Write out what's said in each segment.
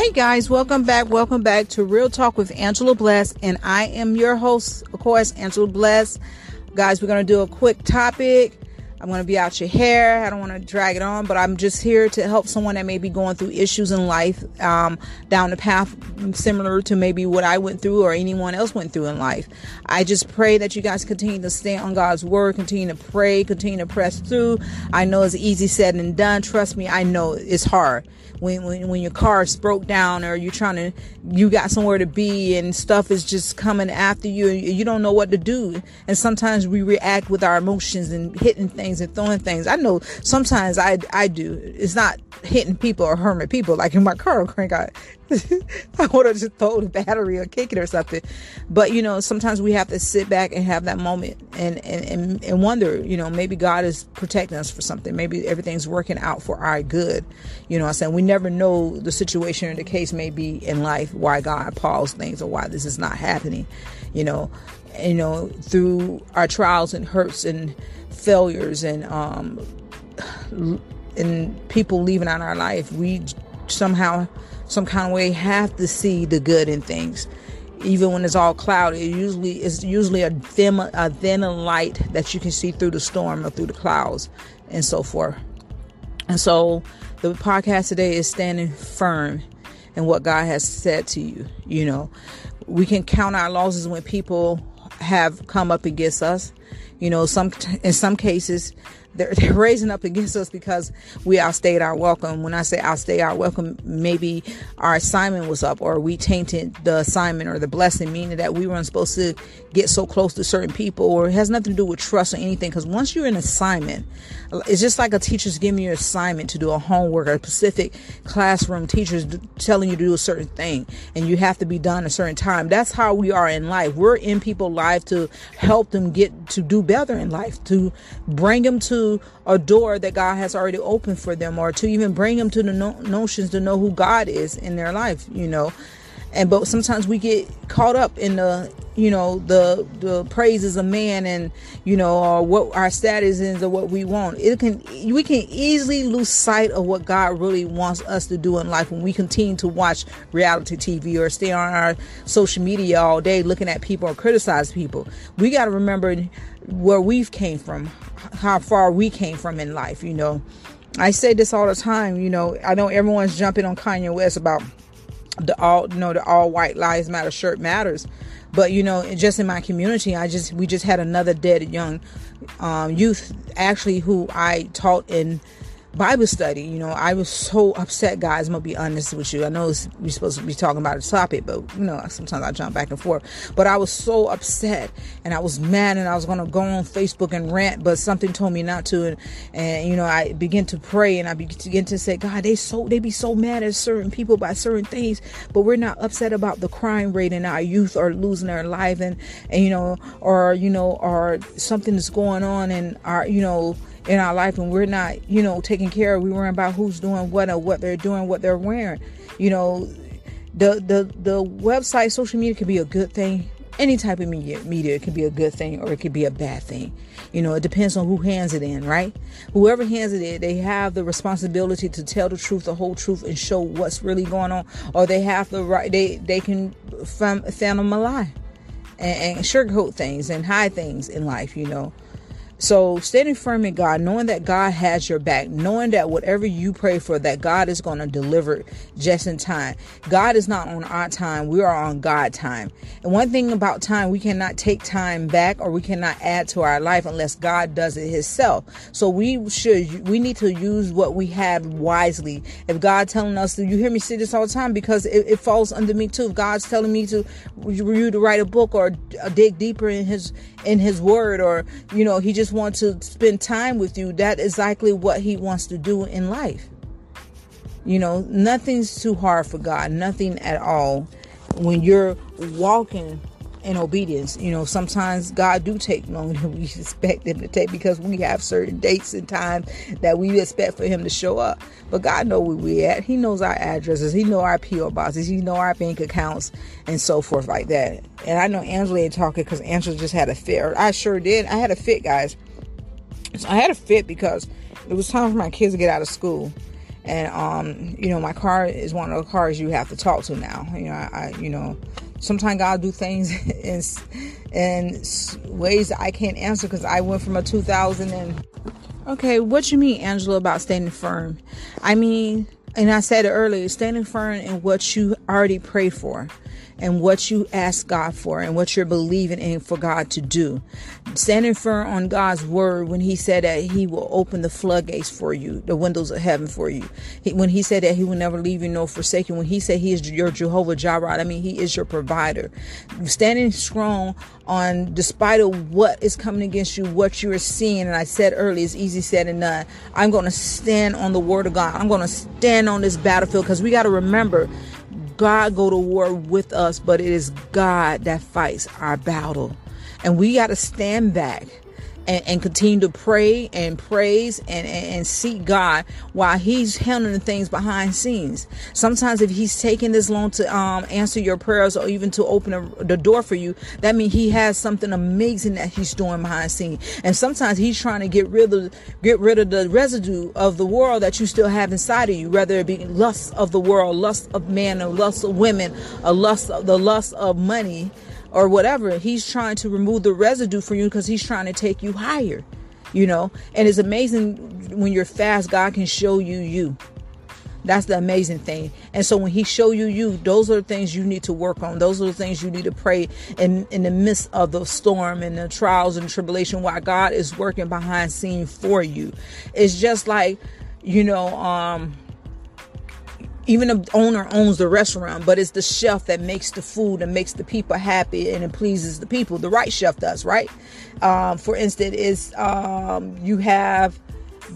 Hey guys, welcome back. Welcome back to Real Talk with Angela Bless. And I am your host, of course, Angela Bless. Guys, we're going to do a quick topic. I'm going to be out your hair. I don't want to drag it on, but I'm just here to help someone that may be going through issues in life um, down the path similar to maybe what I went through or anyone else went through in life. I just pray that you guys continue to stay on God's word, continue to pray, continue to press through. I know it's easy said and done. Trust me, I know it's hard when, when, when your car's broke down or you're trying to, you got somewhere to be and stuff is just coming after you and you don't know what to do. And sometimes we react with our emotions and hitting things and throwing things. I know sometimes I, I do. It's not hitting people or hurting people like in my car crank out. I want to just throw the battery or kick it or something. But you know, sometimes we have to sit back and have that moment and, and, and, and wonder, you know, maybe God is protecting us for something. Maybe everything's working out for our good. You know I'm saying? We never know the situation or the case may be in life, why God paused things or why this is not happening. You know, you know, through our trials and hurts and failures and um and people leaving out our life, we somehow some kind of way have to see the good in things. Even when it's all cloudy it usually it's usually a thin a thin light that you can see through the storm or through the clouds and so forth. And so the podcast today is standing firm in what god has said to you you know. We can count our losses when people have come up against us you know some in some cases they're, they're raising up against us because we outstayed our welcome. When I say outstay our welcome, maybe our assignment was up or we tainted the assignment or the blessing, meaning that we weren't supposed to get so close to certain people or it has nothing to do with trust or anything. Because once you're in assignment, it's just like a teacher's giving you an assignment to do a homework or a specific classroom teacher's telling you to do a certain thing and you have to be done a certain time. That's how we are in life. We're in people's life to help them get to do better in life, to bring them to a door that God has already opened for them or to even bring them to the no- notions to know who God is in their life, you know. And but sometimes we get caught up in the you know the the praises of man and you know or what our status is or what we want it can we can easily lose sight of what god really wants us to do in life when we continue to watch reality tv or stay on our social media all day looking at people or criticize people we got to remember where we've came from how far we came from in life you know. I say this all the time you know. I know everyone's jumping on kanye west about the all you know the all white lives matter shirt matters. But you know just in my community i just we just had another dead young um, youth actually who i taught in Bible study, you know, I was so upset, guys. I'm gonna be honest with you. I know we're supposed to be talking about a topic, but you know, sometimes I jump back and forth. But I was so upset and I was mad and I was gonna go on Facebook and rant, but something told me not to. And, and you know, I began to pray and I began to say, God, they so they be so mad at certain people by certain things, but we're not upset about the crime rate and our youth are losing their life and, and you know, or you know, or something that's going on and our, you know, in our life and we're not, you know, taking care of, we worrying about who's doing what or what they're doing, what they're wearing. You know, the the the website, social media can be a good thing. Any type of media media can be a good thing or it could be a bad thing. You know, it depends on who hands it in, right? Whoever hands it in, they have the responsibility to tell the truth, the whole truth, and show what's really going on. Or they have the right they they can fathom a lie and, and sugarcoat things and hide things in life, you know. So standing firm in God, knowing that God has your back, knowing that whatever you pray for, that God is going to deliver just in time. God is not on our time. We are on God time. And one thing about time, we cannot take time back or we cannot add to our life unless God does it himself. So we should, we need to use what we have wisely. If God telling us to, you hear me say this all the time because it, it falls under me too. If God's telling me to, you to write a book or uh, dig deeper in his, in his word or, you know, he just just want to spend time with you, that is exactly what he wants to do in life. You know, nothing's too hard for God, nothing at all. When you're walking in obedience, you know, sometimes God do take longer than we expect him to take because we have certain dates and times that we expect for him to show up. But God know where we at. He knows our addresses. He know our PO boxes. He know our bank accounts and so forth like that. And I know Angela ain't talking because Angela just had a fit. I sure did. I had a fit, guys. So I had a fit because it was time for my kids to get out of school. And um, you know, my car is one of the cars you have to talk to now. You know, I, I you know, sometimes God do things in in ways I can't answer because I went from a 2000 and okay, what you mean, Angela, about standing firm? I mean, and I said it earlier, standing firm in what you already prayed for and what you ask God for and what you're believing in for God to do. Standing firm on God's word when He said that He will open the floodgates for you, the windows of heaven for you. He, when He said that He will never leave you nor forsake you. When He said He is your Jehovah Jireh, I mean He is your provider. Standing strong on despite of what is coming against you, what you are seeing. And I said earlier, it's easy said and done. I'm going to stand on the word of God. I'm going to stand on this battlefield because we got to remember God go to war with us, but it is God that fights our battle. And we got to stand back and, and, continue to pray and praise and, and, and, seek God while He's handling the things behind scenes. Sometimes, if He's taking this long to um, answer your prayers or even to open a, the door for you, that means He has something amazing that He's doing behind scenes. And sometimes He's trying to get rid of get rid of the residue of the world that you still have inside of you, whether it be lust of the world, lust of men, or lust of women, or lust of the lust of money or whatever. He's trying to remove the residue for you because he's trying to take you higher, you know. And it's amazing when you're fast, God can show you you. That's the amazing thing. And so when he show you you, those are the things you need to work on. Those are the things you need to pray in in the midst of the storm and the trials and tribulation while God is working behind scene for you. It's just like, you know, um even the owner owns the restaurant, but it's the chef that makes the food and makes the people happy and it pleases the people. The right chef does, right? Um, for instance, is um, you have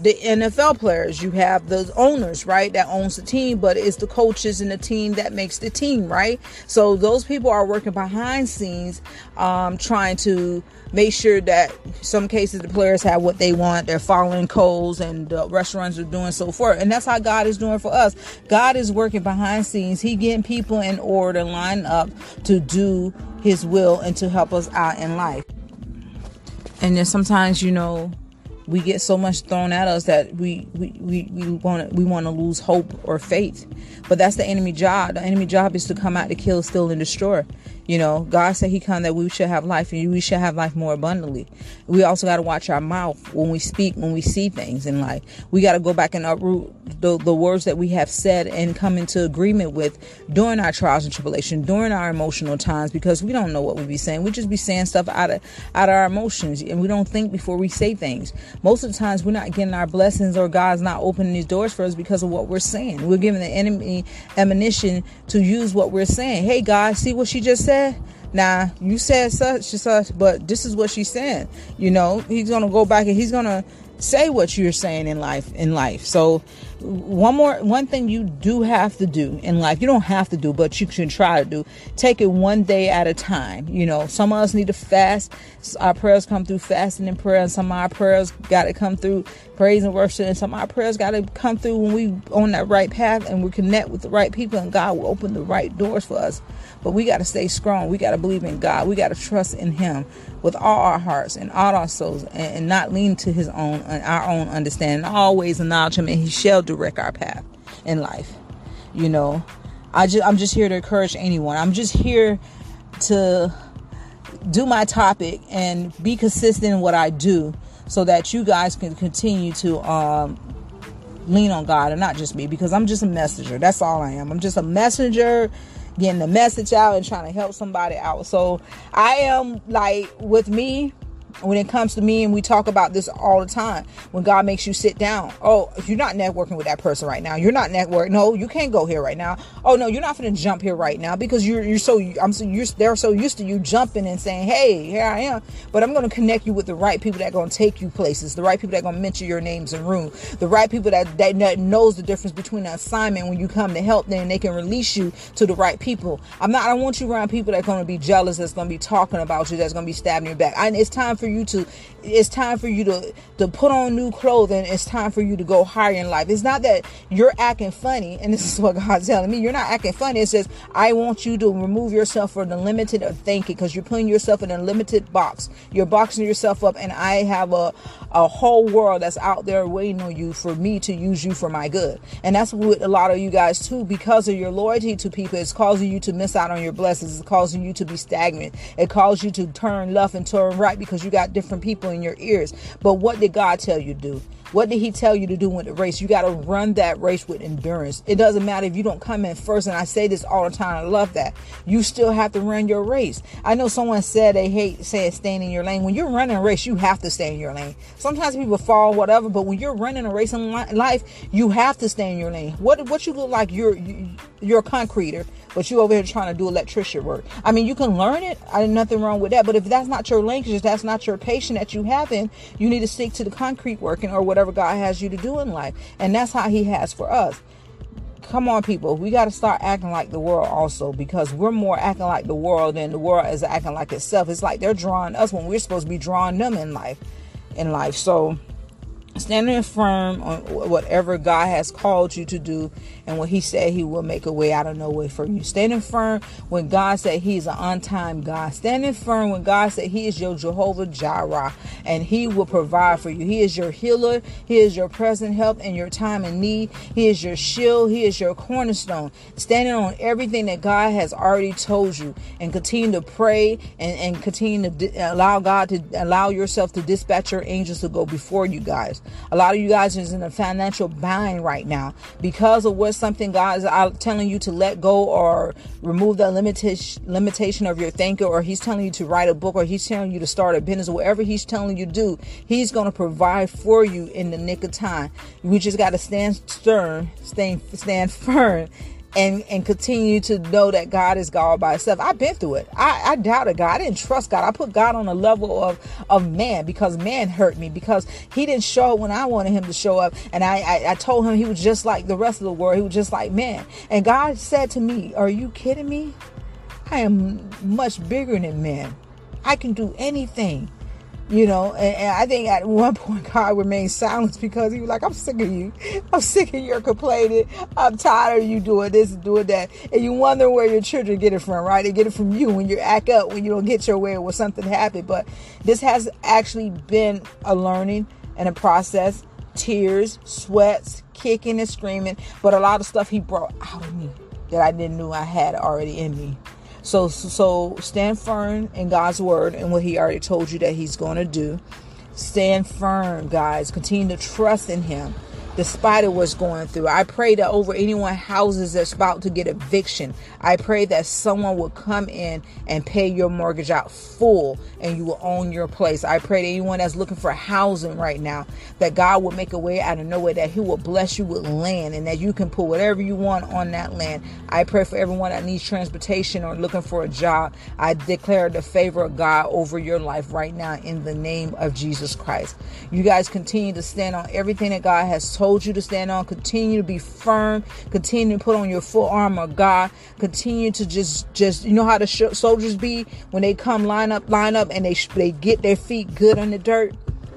the NFL players, you have the owners, right, that owns the team, but it's the coaches and the team that makes the team, right? So those people are working behind scenes, um, trying to make sure that some cases the players have what they want, they're following codes, and the restaurants are doing so forth. And that's how God is doing for us. God is working behind scenes. He getting people in order, line up to do His will and to help us out in life. And then sometimes, you know, we get so much thrown at us that we we we want we want to lose hope or faith. But that's the enemy job. The enemy job is to come out to kill steal and destroy you know, God said He come that we should have life and we should have life more abundantly. We also got to watch our mouth when we speak, when we see things in life. We got to go back and uproot the, the words that we have said and come into agreement with during our trials and tribulation, during our emotional times, because we don't know what we be saying. We just be saying stuff out of out of our emotions, and we don't think before we say things. Most of the times, we're not getting our blessings, or God's not opening these doors for us because of what we're saying. We're giving the enemy ammunition to use what we're saying. Hey, God, see what she just said now you said such and such, but this is what she's saying. You know, he's gonna go back and he's gonna say what you're saying in life in life so one more one thing you do have to do in life you don't have to do but you can try to do take it one day at a time. You know some of us need to fast. Our prayers come through fasting and prayer and some of our prayers got to come through praise and worship and some of our prayers got to come through when we on that right path and we connect with the right people and god will open the right doors for us. But we got to stay strong. We got to believe in god. We got to trust in him with all our hearts and all our souls and, and not lean to his own and our own understanding. Always acknowledge him and he shall direct our path in life. You know, I just I'm just here to encourage anyone. I'm just here to do my topic and be consistent in what I do so that you guys can continue to um, lean on God and not just me because I'm just a messenger. That's all I am. I'm just a messenger getting the message out and trying to help somebody out. So I am like with me, when it comes to me and we talk about this all the time when god makes you sit down oh you're not networking with that person right now. You're not network no you can't go here right now. Oh no you're not to jump here right now because you're you're so i'm so you're they're so used to you jumping and saying hey here i am. But i'm to connect you with the right people that to take you places the right people that to mention your names in room the right people that, that that knows the difference between an assignment when you come to help them they can release you to the right people. I'm not i want you around people that to be jealous that's to be talking about you that's to be stabbing your back. And it's time for for you to it's time for you to to put on new clothing it's time for you to go higher in life. It's not that you're acting funny and this is what god's telling me you're not acting funny. It says i want you to remove yourself from the limited of thinking because you're putting yourself in a limited box. You're boxing yourself up and i have a a whole world that's out there waiting on you for me to use you for my good and that's what a lot of you guys too because of your loyalty to people it's causing you to miss out on your blessings it's causing you to be stagnant it causes you to turn left and turn right because you got different people in your ears. But what did God tell you to do? What did he tell you to do with the race? You got to run that race with endurance. It doesn't matter if you don't come in first. And I say this all the time. I love that. You still have to run your race. I know someone said they hate saying staying in your lane. When you're running a race, you have to stay in your lane. Sometimes people fall, whatever, but when you're running a race in life, you have to stay in your lane. What what you look like? You're you're a concreter but you over here trying to do electrician work. I mean, you can learn it. I nothing wrong with that. But if that's not your language, that's not your patient that you have in, you need to stick to the concrete working or whatever God has you to do in life. And that's how He has for us. Come on, people. We got to start acting like the world also because we're more acting like the world than the world is acting like itself. It's like they're drawing us when we're supposed to be drawing them in life. In life, so standing firm on whatever God has called you to do and when he said he will make a way out of no way for you. Standing firm when God said he's an on-time God. Standing firm when God said he is your Jehovah Jireh and he will provide for you. He is your healer. He is your present help in your time of need. He is your shield. He is your cornerstone. Standing on everything that God has already told you and continue to pray and, and continue to di- allow God to allow yourself to dispatch your angels to go before you guys. A lot of you guys is in a financial bind right now because of something God is telling you to let go or remove that limitation limitation of your thinker, or He's telling you to write a book, or He's telling you to start a business, whatever He's telling you to do, He's going to provide for you in the nick of time. We just got to stand stern, stand stand firm, and and continue to know that God is God by Himself. I've been through it. I, I doubted God. I didn't trust God. I put God on a level of of man because man hurt me because He didn't show up when I wanted Him to show up, and I, I I told Him He was just like the rest of the world. He was just like man. And God said to me, "Are you kidding me? I am much bigger than man. I can do anything." You know and, and, i think at one point god remained silent because he was like i'm sick of you. I'm sick of your complaining. I'm tired of you doing this and doing that. And you wonder where your children get it from right? They get it from you when you act up when you don't get your way or when something happened. But this has actually been a learning and a process. Tears sweats kicking and screaming. But a lot of stuff he brought out of me that i didn't know i had already in me so so stand firm in God's word and what he already told you that he's going to do. Stand firm, guys. Continue to trust in him despite of what's going through. I pray that over anyone houses that's about to get eviction, I pray that someone will come in and pay your mortgage out full and you will own your place. I pray that anyone that's looking for housing right now, that God will make a way out of nowhere, that He will bless you with land and that you can put whatever you want on that land. I pray for everyone that needs transportation or looking for a job. I declare the favor of God over your life right now in the name of Jesus Christ. You guys continue to stand on everything that God has told told you to stand on. Continue to be firm. Continue to put on your full armor God. Continue to just, just you know how the sh- soldiers be when they come line up, line up, and they they get their feet good in the dirt.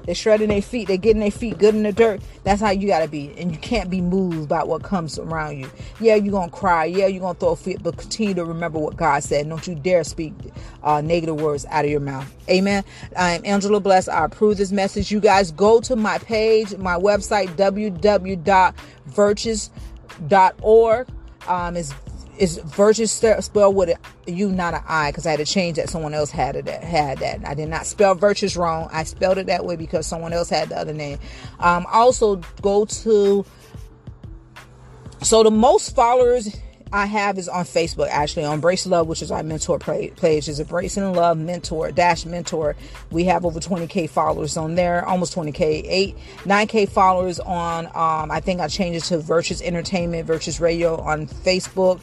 They're shredding their feet. They're getting their feet good in the dirt. That's how you got to be. And you can't be moved by what comes around you. Yeah, you're going to cry. Yeah, you're going to throw a fit, but continue to remember what God said. Don't you dare speak uh, negative words out of your mouth. Amen. I am Angela Bless. I approve this message. You guys go to my page, my website, www.virtues.org. Um, it's is virtues spelled with a U, not an I, because I had to change that. Someone else had it. Had that. I did not spell virtues wrong. I spelled it that way because someone else had the other name. Um, also, go to. So the most followers I have is on Facebook, actually, on Brace Love, which is our mentor page. Is Embracing Love Mentor Dash Mentor. We have over 20k followers on there, almost 20k, eight, 9k followers on. Um, I think I changed it to Virtuous Entertainment, Virtuous Radio on Facebook.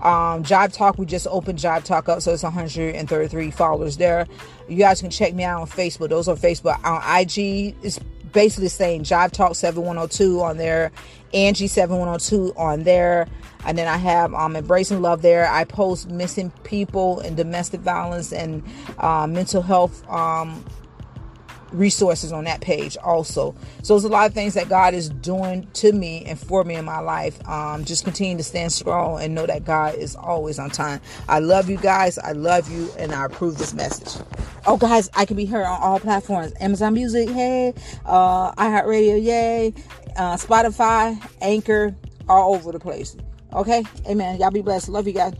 Um, Jive Talk, we just opened Jive Talk up, so it's 133 followers there. You guys can check me out on Facebook. Those are Facebook. On IG, it's basically saying Jive Talk 7102 on there, Angie 7102 on there. And then I have um, Embracing Love there. I post missing people and domestic violence and uh, mental health um, resources on that page also. So there's a lot of things that God is doing to me and for me in my life. Um, just continue to stand strong and know that God is always on time. I love you guys. I love you and I approve this message. Oh, guys, I can be heard on all platforms Amazon Music, hey, uh, iHeartRadio, yay, uh, Spotify, Anchor, all over the place. Okay, amen. Y'all be blessed. Love you guys.